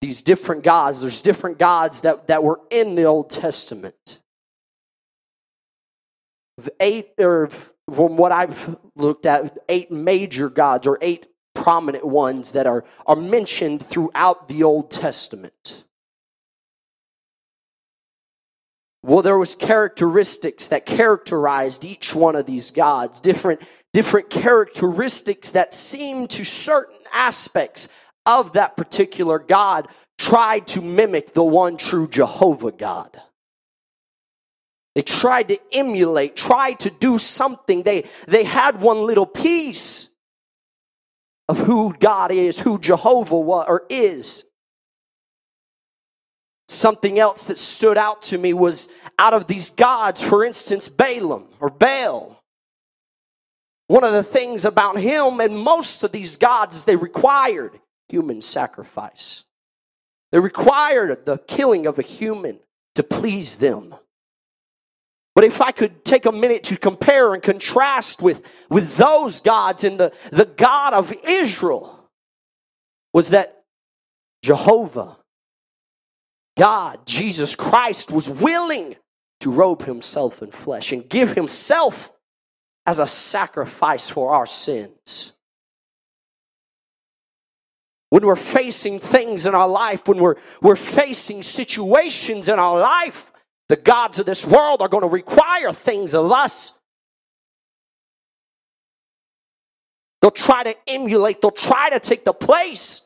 these different gods. There's different gods that, that were in the Old Testament. Eight, or from what I've looked at, eight major gods or eight prominent ones that are, are mentioned throughout the Old Testament. Well, there was characteristics that characterized each one of these gods, different, different characteristics that seemed to certain aspects of that particular God tried to mimic the one true Jehovah God. They tried to emulate, tried to do something. They, they had one little piece of who God is, who Jehovah was, or is. Something else that stood out to me was out of these gods, for instance, Balaam or Baal. One of the things about him and most of these gods is they required human sacrifice. They required the killing of a human to please them. But if I could take a minute to compare and contrast with, with those gods and the, the God of Israel, was that Jehovah, God, Jesus Christ, was willing to robe himself in flesh and give himself as a sacrifice for our sins. When we're facing things in our life, when we're, we're facing situations in our life, the gods of this world are going to require things of us. They'll try to emulate, they'll try to take the place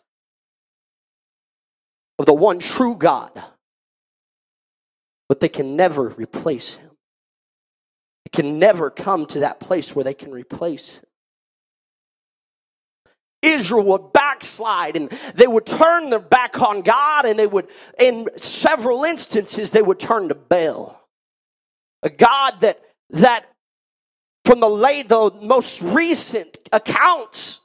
of the one true God. But they can never replace him. They can never come to that place where they can replace him. Israel would backslide and they would turn their back on God and they would, in several instances, they would turn to Baal. A God that, that from the late, the most recent accounts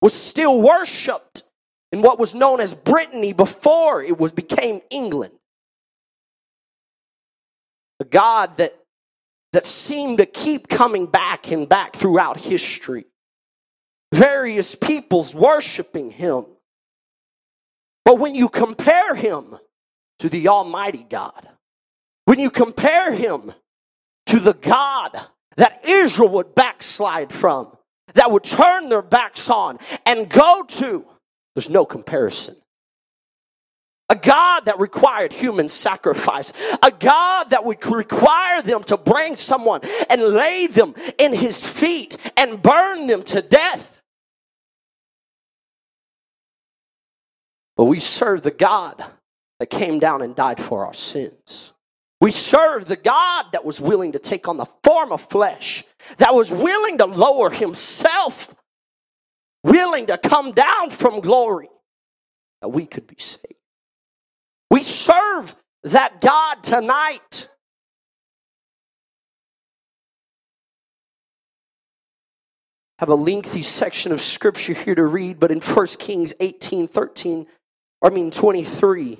was still worshiped in what was known as Brittany before it was became England. A God that, that seemed to keep coming back and back throughout history various peoples worshiping him. But when you compare him to the Almighty God, when you compare him to the God that Israel would backslide from, that would turn their backs on and go to, there's no comparison. A God that required human sacrifice. A God that would require them to bring someone and lay them in his feet and burn them to death. But we serve the God that came down and died for our sins. We serve the God that was willing to take on the form of flesh, that was willing to lower himself, willing to come down from glory, that we could be saved. We serve that God tonight. have a lengthy section of scripture here to read, but in 1 Kings 18 13, I mean 23.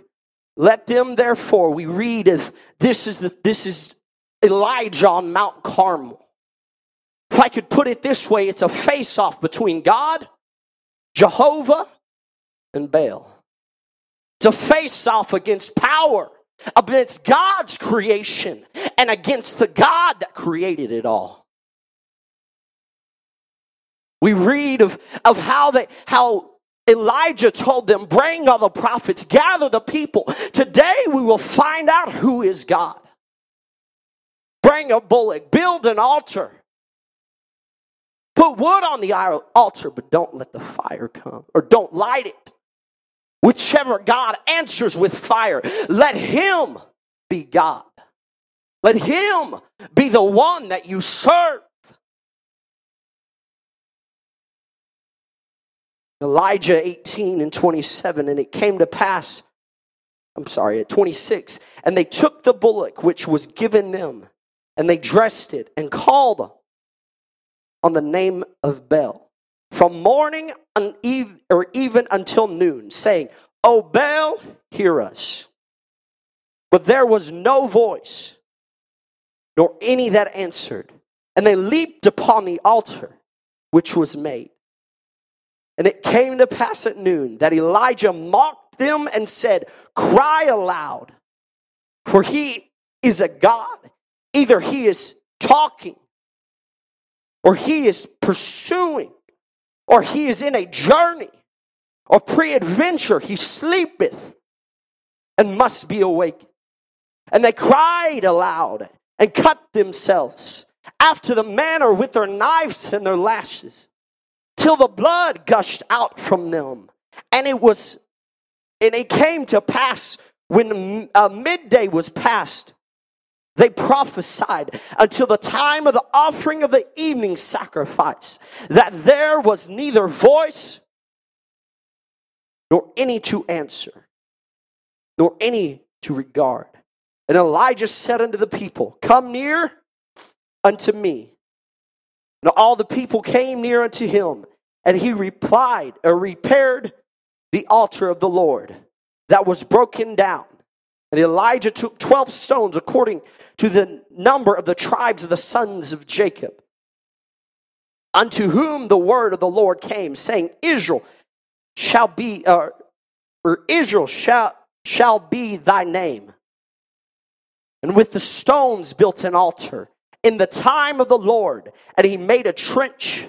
Let them therefore, we read if this is the, this is Elijah on Mount Carmel. If I could put it this way, it's a face off between God, Jehovah, and Baal. It's a face off against power, against God's creation, and against the God that created it all. We read of, of how they how Elijah told them, Bring all the prophets, gather the people. Today we will find out who is God. Bring a bullock, build an altar. Put wood on the altar, but don't let the fire come, or don't light it. Whichever God answers with fire, let him be God. Let him be the one that you serve. Elijah 18 and 27, and it came to pass, I'm sorry, at 26, and they took the bullock which was given them, and they dressed it and called on the name of Baal from morning or even until noon, saying, O Baal, hear us. But there was no voice, nor any that answered. And they leaped upon the altar which was made. And it came to pass at noon that Elijah mocked them and said, Cry aloud, for he is a God. Either he is talking, or he is pursuing, or he is in a journey, or pre-adventure, he sleepeth and must be awakened. And they cried aloud and cut themselves after the manner with their knives and their lashes, till the blood gushed out from them. And it was, and it came to pass when uh, midday was past, they prophesied until the time of the offering of the evening sacrifice that there was neither voice nor any to answer, nor any to regard. And Elijah said unto the people, Come near unto me. And all the people came near unto him, and he replied, or repaired the altar of the Lord that was broken down. And Elijah took 12 stones according to the number of the tribes of the sons of Jacob, unto whom the word of the Lord came, saying, Israel shall be, uh, or Israel shall, shall be thy name. And with the stones built an altar in the time of the Lord, and he made a trench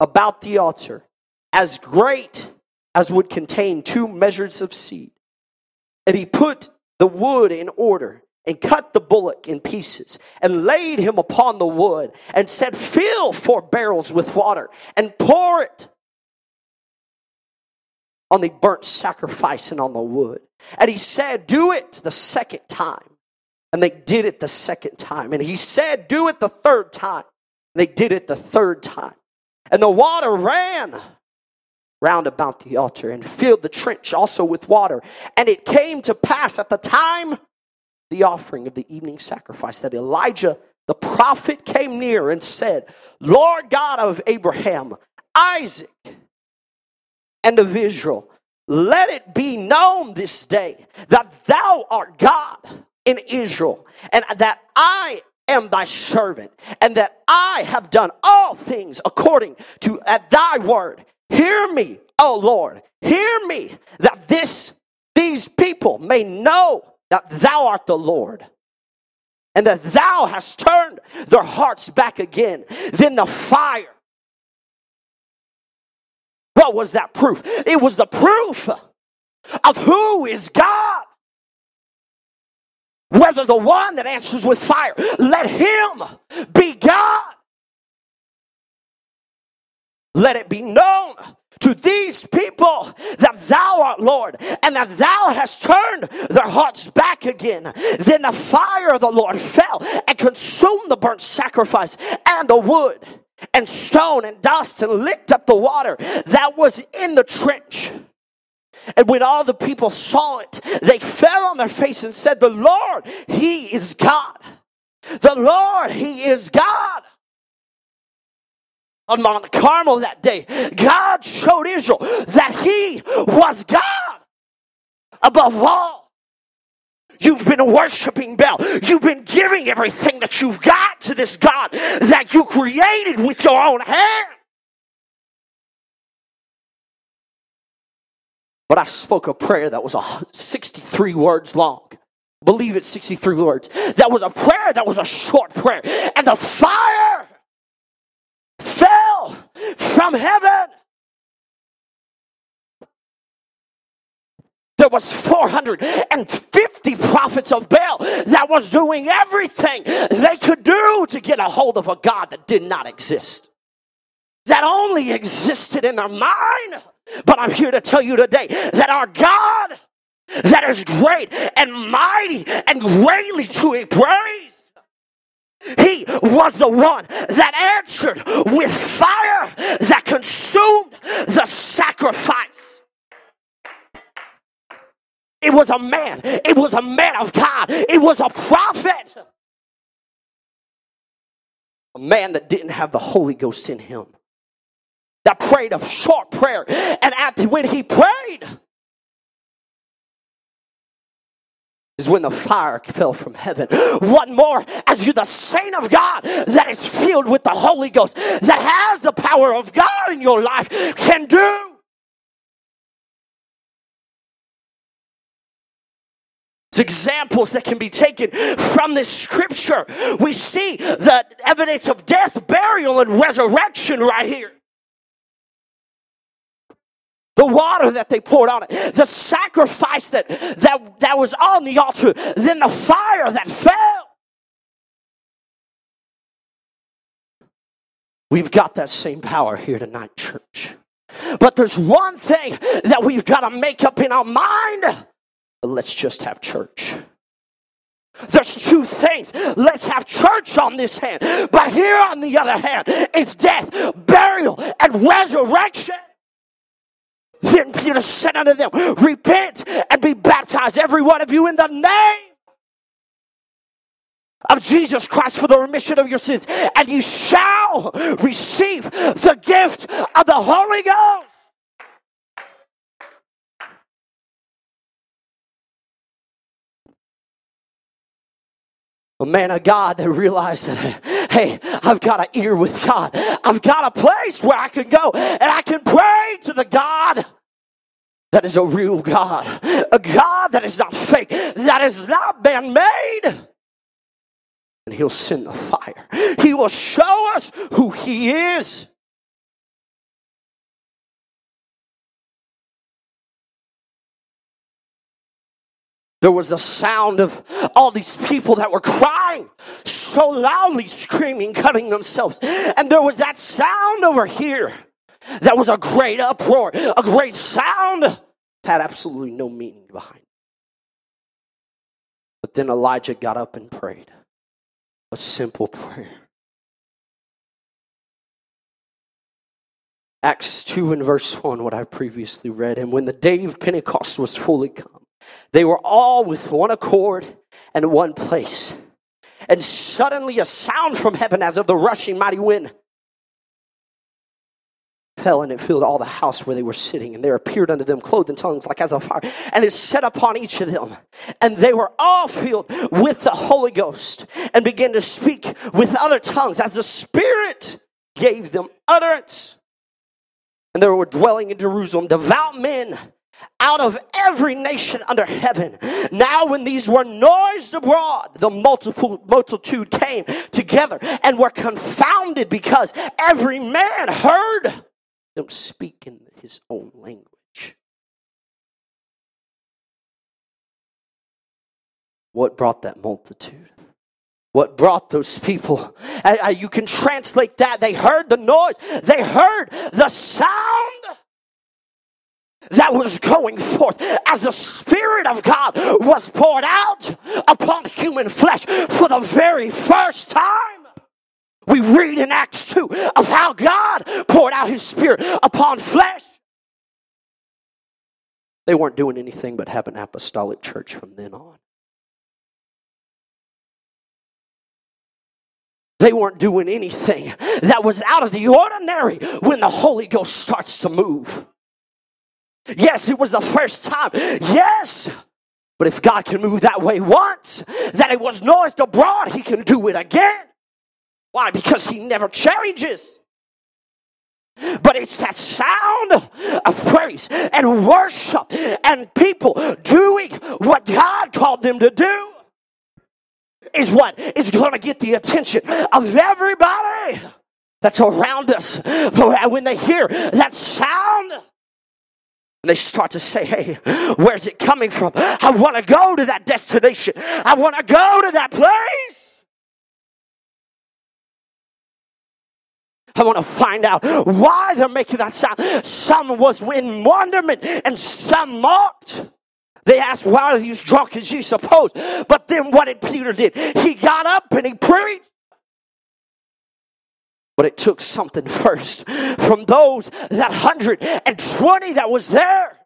about the altar as great as would contain two measures of seed. And he put the wood in order and cut the bullock in pieces and laid him upon the wood and said, Fill four barrels with water and pour it on the burnt sacrifice and on the wood. And he said, Do it the second time. And they did it the second time. And he said, Do it the third time. And they did it the third time. And the water ran round about the altar and filled the trench also with water. And it came to pass at the time the offering of the evening sacrifice that Elijah the prophet came near and said, Lord God of Abraham, Isaac, and of Israel, let it be known this day that thou art God in Israel, and that I am thy servant, and that I have done all things according to at thy word. Hear me, O Lord, hear me, that this these people may know that thou art the Lord. And that thou hast turned their hearts back again. Then the fire. What was that proof? It was the proof of who is God whether the one that answers with fire, let him be God. Let it be known to these people that thou art Lord and that thou hast turned their hearts back again. Then the fire of the Lord fell and consumed the burnt sacrifice and the wood and stone and dust and licked up the water that was in the trench. And when all the people saw it, they fell on their face and said, The Lord, He is God. The Lord, He is God. On Mount Carmel that day, God showed Israel that He was God above all. You've been worshiping Baal. You've been giving everything that you've got to this God that you created with your own hands. But I spoke a prayer that was 63 words long. Believe it, 63 words. That was a prayer that was a short prayer. And the fire fell from heaven. There was 450 prophets of Baal that was doing everything they could do to get a hold of a God that did not exist. That only existed in their mind but I'm here to tell you today that our God, that is great and mighty and greatly to be praised. He was the one that answered with fire that consumed the sacrifice. It was a man. It was a man of God. It was a prophet. A man that didn't have the Holy Ghost in him that prayed a short prayer. And at, when he prayed, is when the fire fell from heaven. One more, as you, the saint of God that is filled with the Holy Ghost, that has the power of God in your life, can do. Examples that can be taken from this scripture. We see the evidence of death, burial, and resurrection right here. The water that they poured on it, the sacrifice that, that, that was on the altar, then the fire that fell. We've got that same power here tonight, church. But there's one thing that we've got to make up in our mind. Let's just have church. There's two things. Let's have church on this hand. But here on the other hand, it's death, burial, and resurrection. Then Peter said unto them, Repent and be baptized, every one of you, in the name of Jesus Christ for the remission of your sins, and you shall receive the gift of the Holy Ghost. a man of God that realized that, hey, I've got an ear with God. I've got a place where I can go and I can pray to the God that is a real God, a God that is not fake, that has not been made and he'll send the fire. He will show us who he is. There was the sound of all these people that were crying so loudly, screaming, cutting themselves. And there was that sound over here that was a great uproar, a great sound, had absolutely no meaning behind it. But then Elijah got up and prayed a simple prayer. Acts 2 and verse 1, what I previously read. And when the day of Pentecost was fully come, they were all with one accord and one place. And suddenly a sound from heaven as of the rushing mighty wind fell and it filled all the house where they were sitting. And there appeared unto them clothed in tongues like as of fire, and it set upon each of them. And they were all filled with the Holy Ghost and began to speak with other tongues as the Spirit gave them utterance. And there were dwelling in Jerusalem devout men out of every nation under heaven. Now, when these were noised abroad, the multiple, multitude came together and were confounded because every man heard them speak in his own language. What brought that multitude? What brought those people? Uh, you can translate that. They heard the noise, they heard the sound that was going forth as the Spirit of God was poured out upon human flesh for the very first time. We read in Acts 2 of how God poured out his spirit upon flesh. They weren't doing anything but have an apostolic church from then on. They weren't doing anything that was out of the ordinary when the Holy Ghost starts to move. Yes, it was the first time. Yes. But if God can move that way once, that it was noised abroad, he can do it again. Why? Because he never changes. But it's that sound of praise and worship and people doing what God called them to do is what is going to get the attention of everybody that's around us. But when they hear that sound, they start to say, Hey, where's it coming from? I want to go to that destination. I want to go to that place. I want to find out why they're making that sound. Some was in wonderment and some mocked. They asked, Why are these drunk as you suppose? But then what did Peter did? He got up and he preached. But it took something first from those that 120 that was there.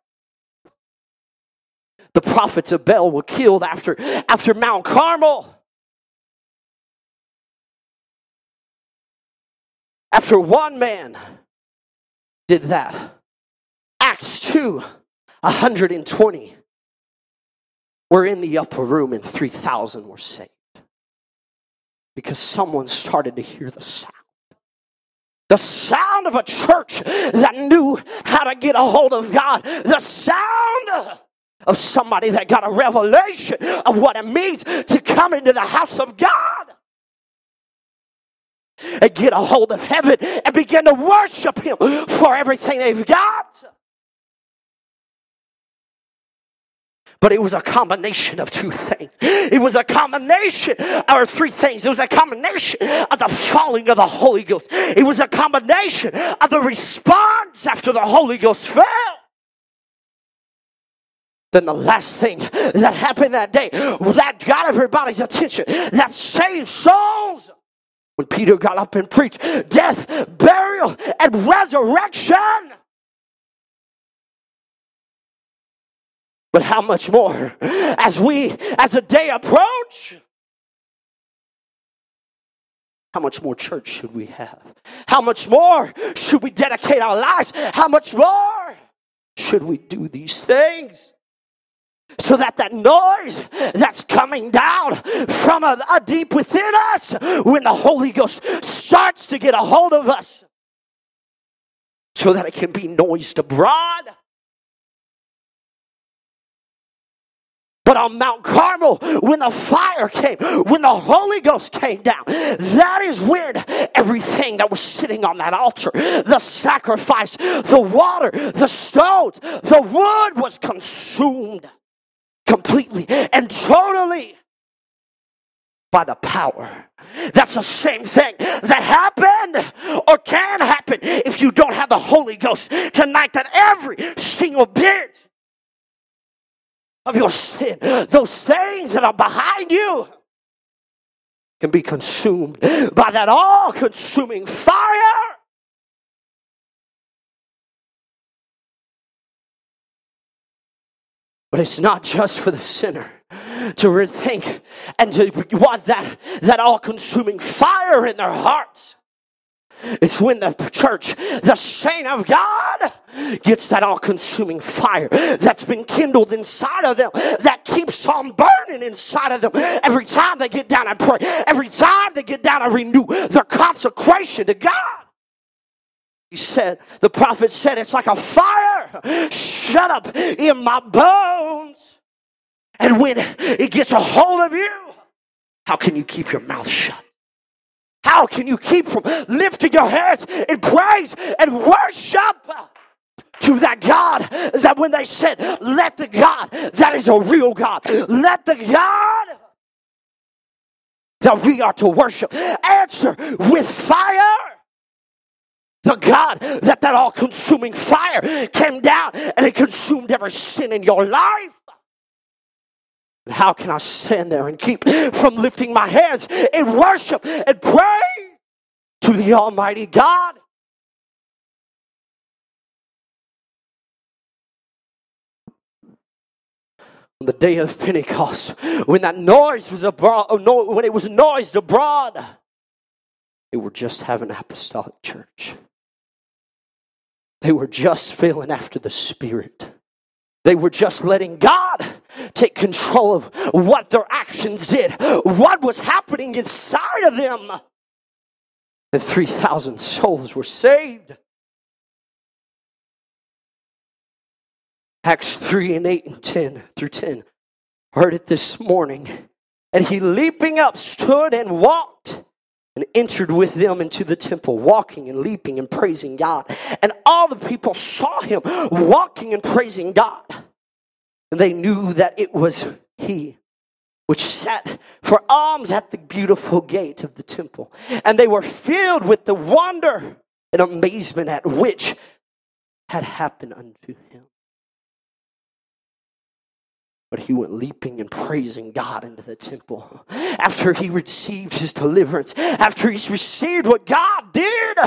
The prophets of Baal were killed after, after Mount Carmel. After one man did that, Acts 2 120 were in the upper room and 3,000 were saved because someone started to hear the sound. The sound of a church that knew how to get a hold of God. The sound of somebody that got a revelation of what it means to come into the house of God and get a hold of heaven and begin to worship Him for everything they've got. But it was a combination of two things. It was a combination, or three things. It was a combination of the falling of the Holy Ghost. It was a combination of the response after the Holy Ghost fell. Then the last thing that happened that day that got everybody's attention, that saved souls. When Peter got up and preached death, burial, and resurrection. But how much more as we, as the day approach, how much more church should we have? How much more should we dedicate our lives? How much more should we do these things? So that that noise that's coming down from a, a deep within us, when the Holy Ghost starts to get a hold of us, so that it can be noised abroad But on Mount Carmel, when the fire came, when the Holy Ghost came down, that is when everything that was sitting on that altar, the sacrifice, the water, the stones, the wood was consumed completely and totally by the power. That's the same thing that happened or can happen if you don't have the Holy Ghost tonight, that every single bit of your sin, those things that are behind you, can be consumed by that all consuming fire. But it's not just for the sinner to rethink and to want that, that all consuming fire in their hearts. It's when the church, the saint of God, gets that all consuming fire that's been kindled inside of them, that keeps on burning inside of them every time they get down and pray, every time they get down and renew their consecration to God. He said, the prophet said, it's like a fire shut up in my bones. And when it gets a hold of you, how can you keep your mouth shut? How can you keep from lifting your hands in praise and worship? to that God that when they said, let the God that is a real God, let the God that we are to worship answer with fire. The God that that all consuming fire came down and it consumed every sin in your life. How can I stand there and keep from lifting my hands in worship and praise to the Almighty God? On the day of Pentecost, when that noise was abroad, oh, when it was noised abroad, they were just having apostolic church. They were just feeling after the Spirit. They were just letting God take control of what their actions did, what was happening inside of them. And 3,000 souls were saved. Acts 3 and 8 and 10 through 10. Heard it this morning. And he leaping up stood and walked and entered with them into the temple, walking and leaping and praising God. And all the people saw him walking and praising God. And they knew that it was he which sat for alms at the beautiful gate of the temple. And they were filled with the wonder and amazement at which had happened unto him. But he went leaping and praising God into the temple. After he received his deliverance, after he's received what God did,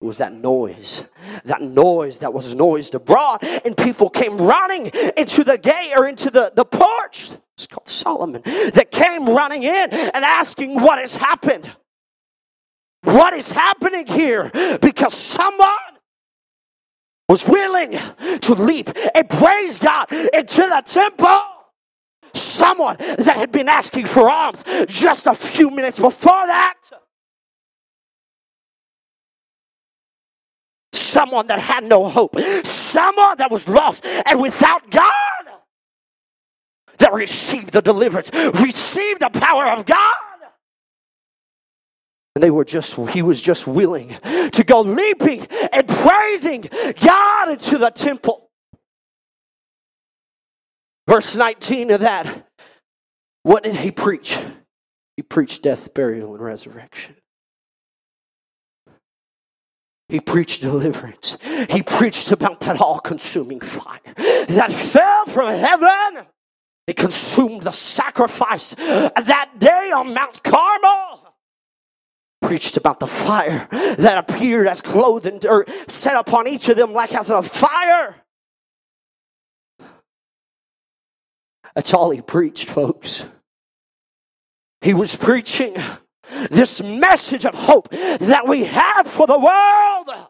it was that noise, that noise that was noised abroad, and people came running into the gate or into the, the porch. It's called Solomon, that came running in and asking what has happened. What is happening here? Because someone was willing to leap and praise God into the temple. Someone that had been asking for alms just a few minutes before that. Someone that had no hope. Someone that was lost and without God. that received the deliverance, received the power of God. And they were just, he was just willing to go leaping and praising God into the temple. Verse 19 of that, what did he preach? He preached death, burial, and resurrection. He preached deliverance. He preached about that all consuming fire that fell from heaven. It consumed the sacrifice that day on Mount Carmel. Preached about the fire that appeared as clothing or set upon each of them like as a fire. That's all he preached, folks. He was preaching this message of hope that we have for the world.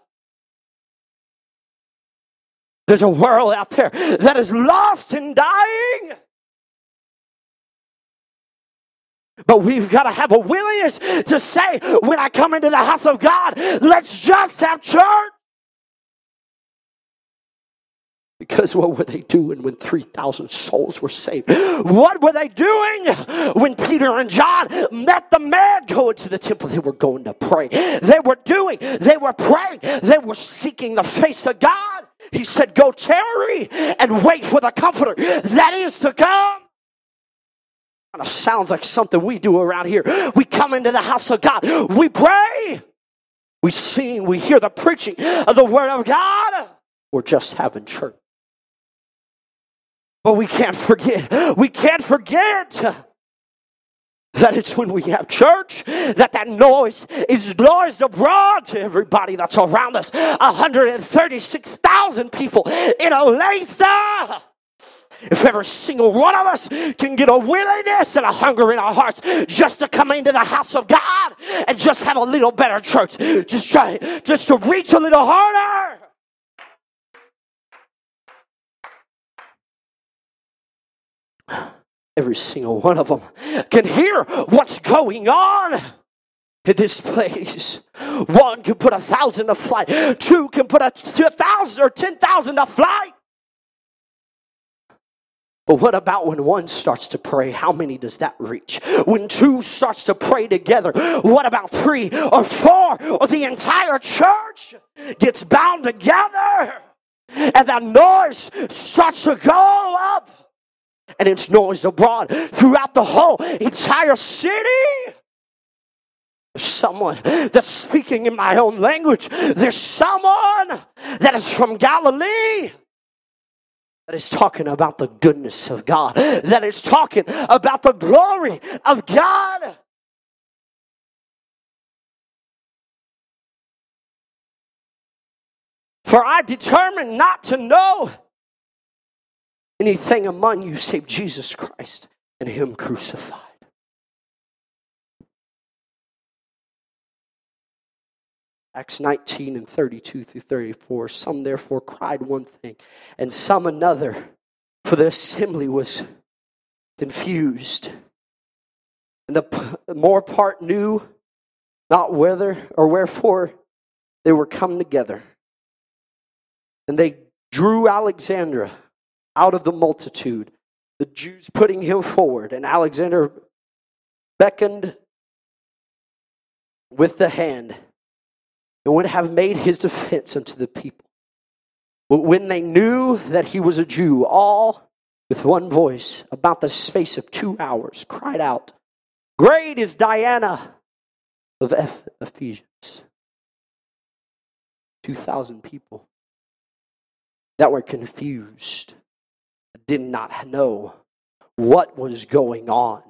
There's a world out there that is lost and dying. But we've got to have a willingness to say, when I come into the house of God, let's just have church. Because what were they doing when 3,000 souls were saved? What were they doing when Peter and John met the man going to the temple? They were going to pray. They were doing, they were praying, they were seeking the face of God. He said, Go tarry and wait for the comforter that is to come. Kind of sounds like something we do around here. We come into the house of God, we pray, we sing, we hear the preaching of the word of God. We're just having church. But we can't forget, we can't forget that it's when we have church that that noise is noise abroad to everybody that's around us. 136,000 people in Olathe. If every single one of us can get a willingness and a hunger in our hearts just to come into the house of God and just have a little better church, just try, just to reach a little harder. Every single one of them can hear what's going on in this place. One can put a thousand to flight, two can put a thousand or ten thousand to flight. But what about when one starts to pray? How many does that reach? When two starts to pray together, what about three or four or the entire church gets bound together and that noise starts to go up? And it's noise abroad throughout the whole entire city. Someone that's speaking in my own language. There's someone that is from Galilee that is talking about the goodness of God, that is talking about the glory of God. For I determined not to know anything among you save Jesus Christ and Him crucified. Acts 19 and 32 through 34. Some therefore cried one thing, and some another, for the assembly was confused. And the more part knew not whether or wherefore they were come together. And they drew Alexander out of the multitude, the Jews putting him forward, and Alexander beckoned with the hand and would have made his defense unto the people. But when they knew that he was a Jew, all with one voice, about the space of two hours, cried out, Great is Diana of Ephesians. 2,000 people that were confused did not know what was going on.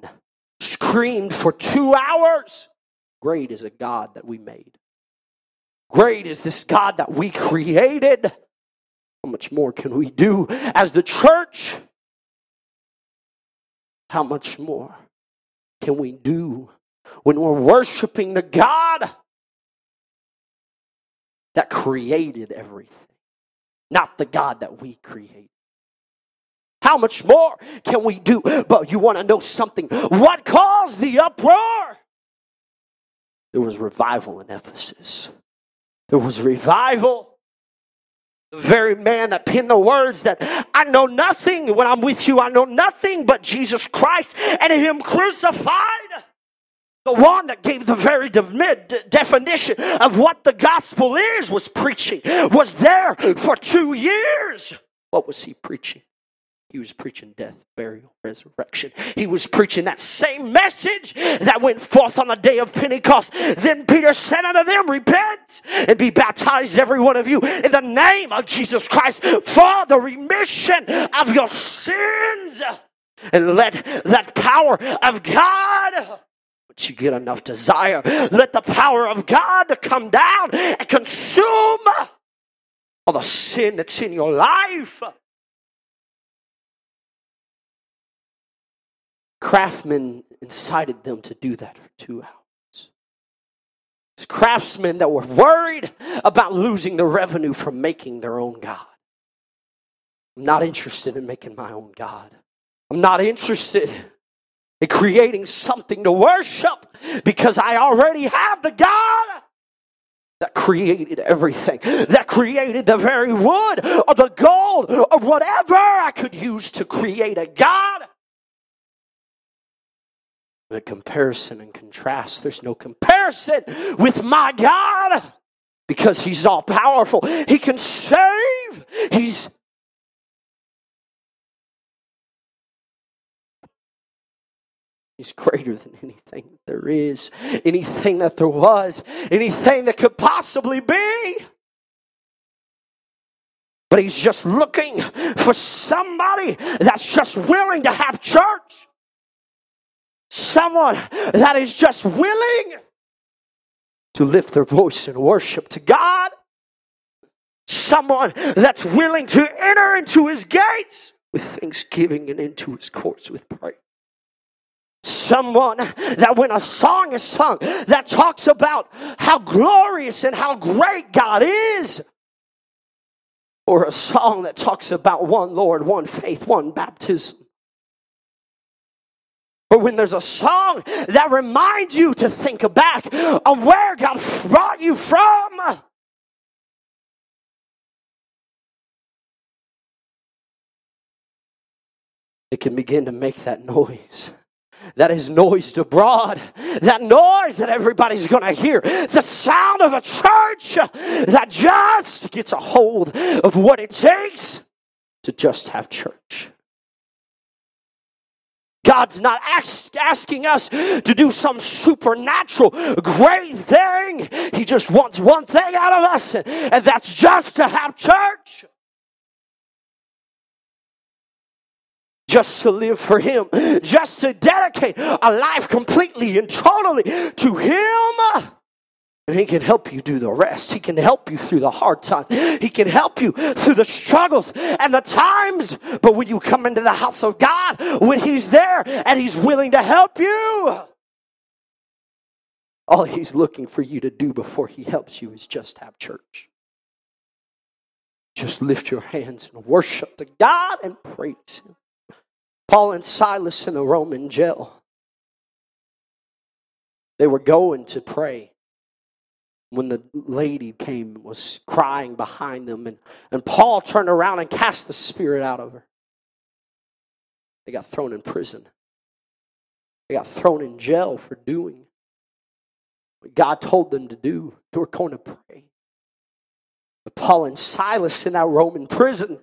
Screamed for two hours. Great is a God that we made. Great is this God that we created. How much more can we do as the church? How much more can we do when we're worshiping the God that created everything, not the God that we created? How much more can we do? But you want to know something? What caused the uproar? There was revival in Ephesus. There was revival. The very man that penned the words that I know nothing when I'm with you, I know nothing but Jesus Christ and Him crucified. The one that gave the very de- definition of what the gospel is was preaching, was there for two years. What was he preaching? He was preaching death, burial, resurrection. He was preaching that same message that went forth on the day of Pentecost. Then Peter said unto them, Repent and be baptized, every one of you, in the name of Jesus Christ for the remission of your sins. And let that power of God you get enough desire, let the power of God come down and consume all the sin that's in your life. Craftsmen incited them to do that for two hours. It's craftsmen that were worried about losing the revenue from making their own God. I'm not interested in making my own God. I'm not interested in creating something to worship because I already have the God that created everything, that created the very wood or the gold or whatever I could use to create a God. The comparison and contrast, there's no comparison with my God because He's all powerful. He can save, He's He's greater than anything there is, anything that there was, anything that could possibly be. But he's just looking for somebody that's just willing to have church. Someone that is just willing to lift their voice in worship to God. Someone that's willing to enter into his gates with thanksgiving and into his courts with praise someone that when a song is sung that talks about how glorious and how great God is, or a song that talks about one Lord, one faith, one baptism. Or when there's a song that reminds you to think back on where God brought you from. It can begin to make that noise that is noised abroad, that noise that everybody's going to hear, the sound of a church that just gets a hold of what it takes to just have church. God's not ask, asking us to do some supernatural great thing. He just wants one thing out of us, and that's just to have church. just to live for Him, just to dedicate a life completely and totally to Him. And He can help you do the rest. He can help you through the hard times. He can help you through the struggles and the times. But when you come into the house of God, when He's there and He's willing to help you, all He's looking for you to do before He helps you is just have church. Just lift your hands and worship to God and praise Him. Paul and Silas in the Roman jail. They were going to pray when the lady came was crying behind them and, and paul turned around and cast the spirit out of her. They got thrown in prison. They got thrown in jail for doing what god told them to do. They were going to pray. But paul and silas in that roman prison.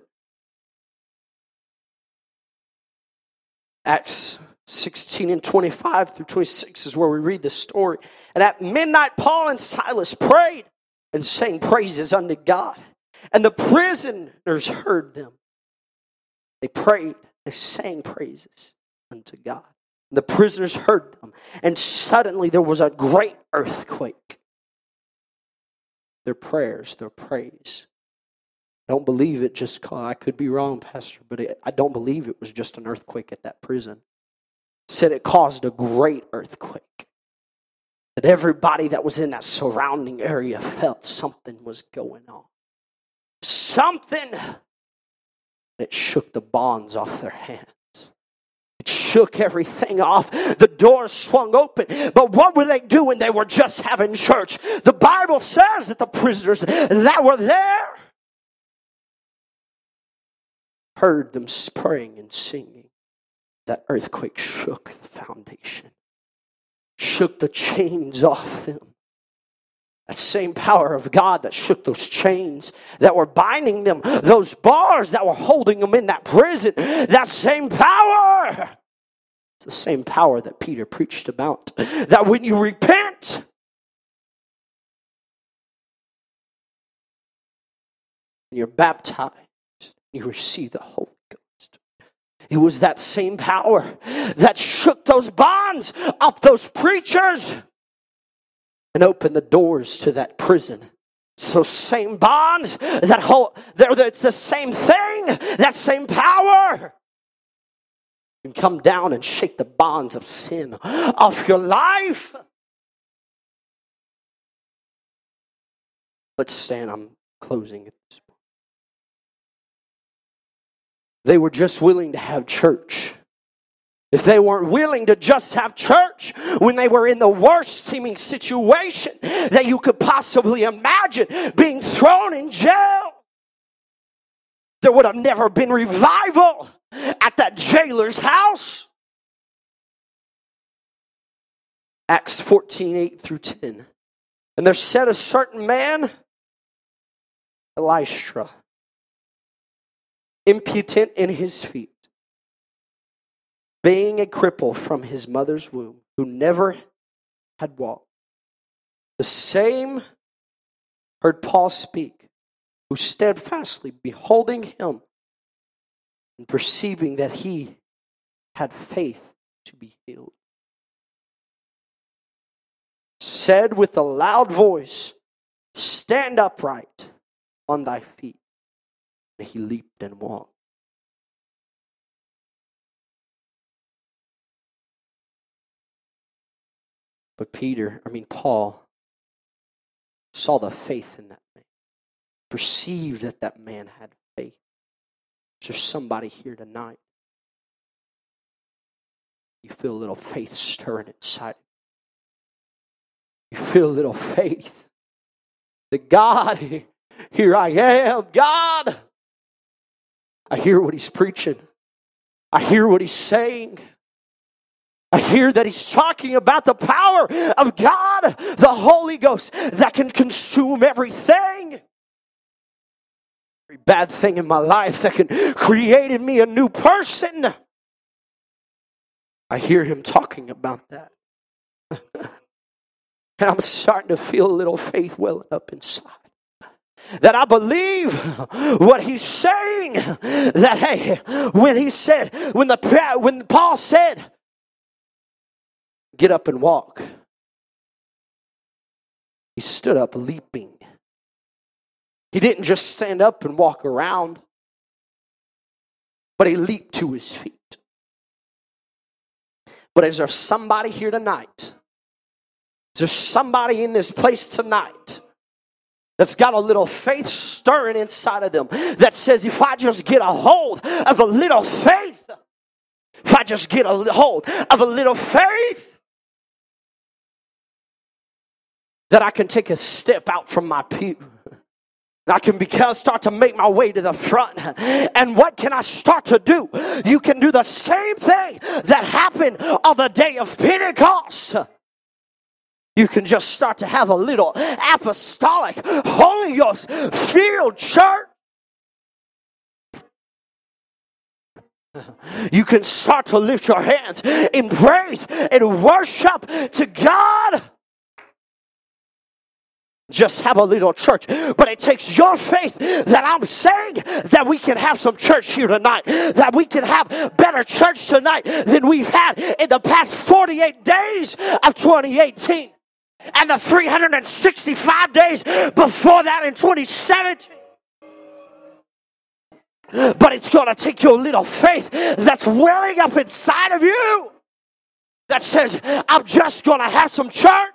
Acts 16 and 25 through 26 is where we read the story. And at midnight, Paul and Silas prayed and sang praises unto God. And the prisoners heard them. They prayed, they sang praises unto God. And the prisoners heard them. And suddenly there was a great earthquake. Their prayers, their praise. I don't believe it just, I could be wrong, Pastor, but it, I don't believe it was just an earthquake at that prison. Said it caused a great earthquake. That everybody that was in that surrounding area felt something was going on. Something that shook the bonds off their hands. It shook everything off. The doors swung open. But what were they doing? They were just having church. The Bible says that the prisoners that were there heard them praying and singing, that earthquake shook the foundation, shook the chains off them. That same power of God that shook those chains that were binding them, those bars that were holding them in that prison, that same power. It's the same power that Peter preached about. That when you repent, and you're baptized, you receive the Holy. It was that same power that shook those bonds up those preachers and opened the doors to that prison. So same bonds that hold, it's the same thing, that same power. And come down and shake the bonds of sin off your life. But Stan. I'm closing They were just willing to have church. If they weren't willing to just have church when they were in the worst seeming situation that you could possibly imagine, being thrown in jail, there would have never been revival at that jailer's house. Acts 14 8 through 10. And there said a certain man, Lystra, impotent in his feet being a cripple from his mother's womb, who never had walked. The same heard Paul speak, who steadfastly beholding him and perceiving that he had faith to be healed, said with a loud voice, Stand upright on thy feet. He leaped and walked. But Peter, I mean, Paul, saw the faith in that man, perceived that that man had faith. Is there somebody here tonight? You feel a little faith stirring inside. You feel a little faith that God, here I am, God. I hear what he's preaching. I hear what he's saying. I hear that he's talking about the power of God, the Holy Ghost, that can consume everything. Every bad thing in my life that can create in me a new person. I hear him talking about that. and I'm starting to feel a little faith welling up inside that I believe what he's saying. That hey, when he said, when the when Paul said, get up and walk. He stood up leaping. He didn't just stand up and walk around, but he leaped to his feet. But is there somebody here tonight? Is there somebody in this place tonight that's got a little faith stirring inside of them that says, if I just get a hold of a little faith, if I just get a hold of a little faith, that I can take a step out from my pew. I can become, start to make my way to the front. And what can I start to do? You can do the same thing that happened on the day of Pentecost. You can just start to have a little apostolic, Holy Ghost filled church. You can start to lift your hands in praise and worship to God just have a little church. But it takes your faith that I'm saying that we can have some church here tonight, that we can have better church tonight than we've had in the past 48 days of 2018 and the 365 days before that in 2017. But it's going to take your little faith that's welling up inside of you that says, I'm just going to have some church.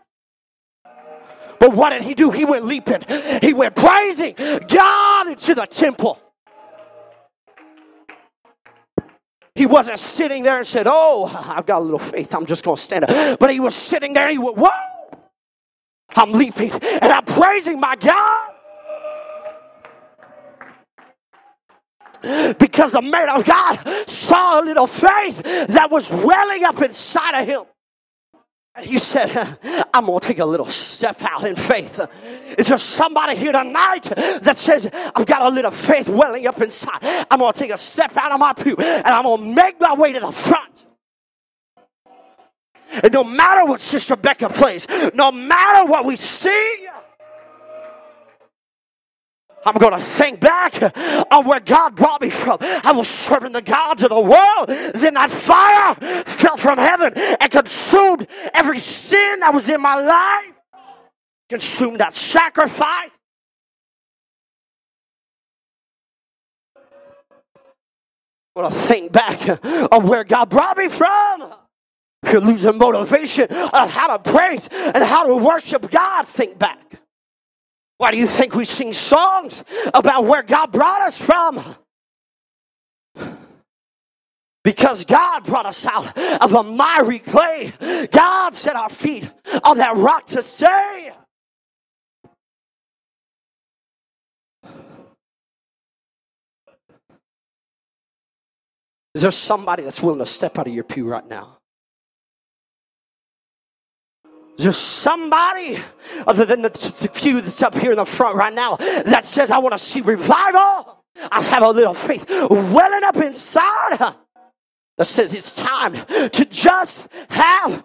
But what did he do? He went leaping, he went praising God into the temple. He wasn't sitting there and said, Oh, I've got a little faith. I'm just going to stand up. But he was sitting there he went, Whoa, I'm leaping and I'm praising my God. because the man of God saw a little faith that was welling up inside of him. And he said, I'm going to take a little step out in faith. Is there somebody here tonight that says, I've got a little faith welling up inside? I'm going to take a step out of my pew and I'm going to make my way to the front. And no matter what Sister Becca plays, no matter what we see, I'm going to think back on where God brought me from. I was serving the gods of the world. Then that fire fell from heaven and consumed every sin that was in my life, consumed that sacrifice. I'm going to think back on where God brought me from. If you're losing motivation on how to praise and how to worship God, think back. Why do you think we sing songs about where God brought us from? Because God brought us out of a miry clay. God set our feet on that rock to stay. Is there somebody that's willing to step out of your pew right now? There's somebody other than the, few that's up here in the front right now that says, I want to see revival. I have a little faith welling up inside that says it's time to just have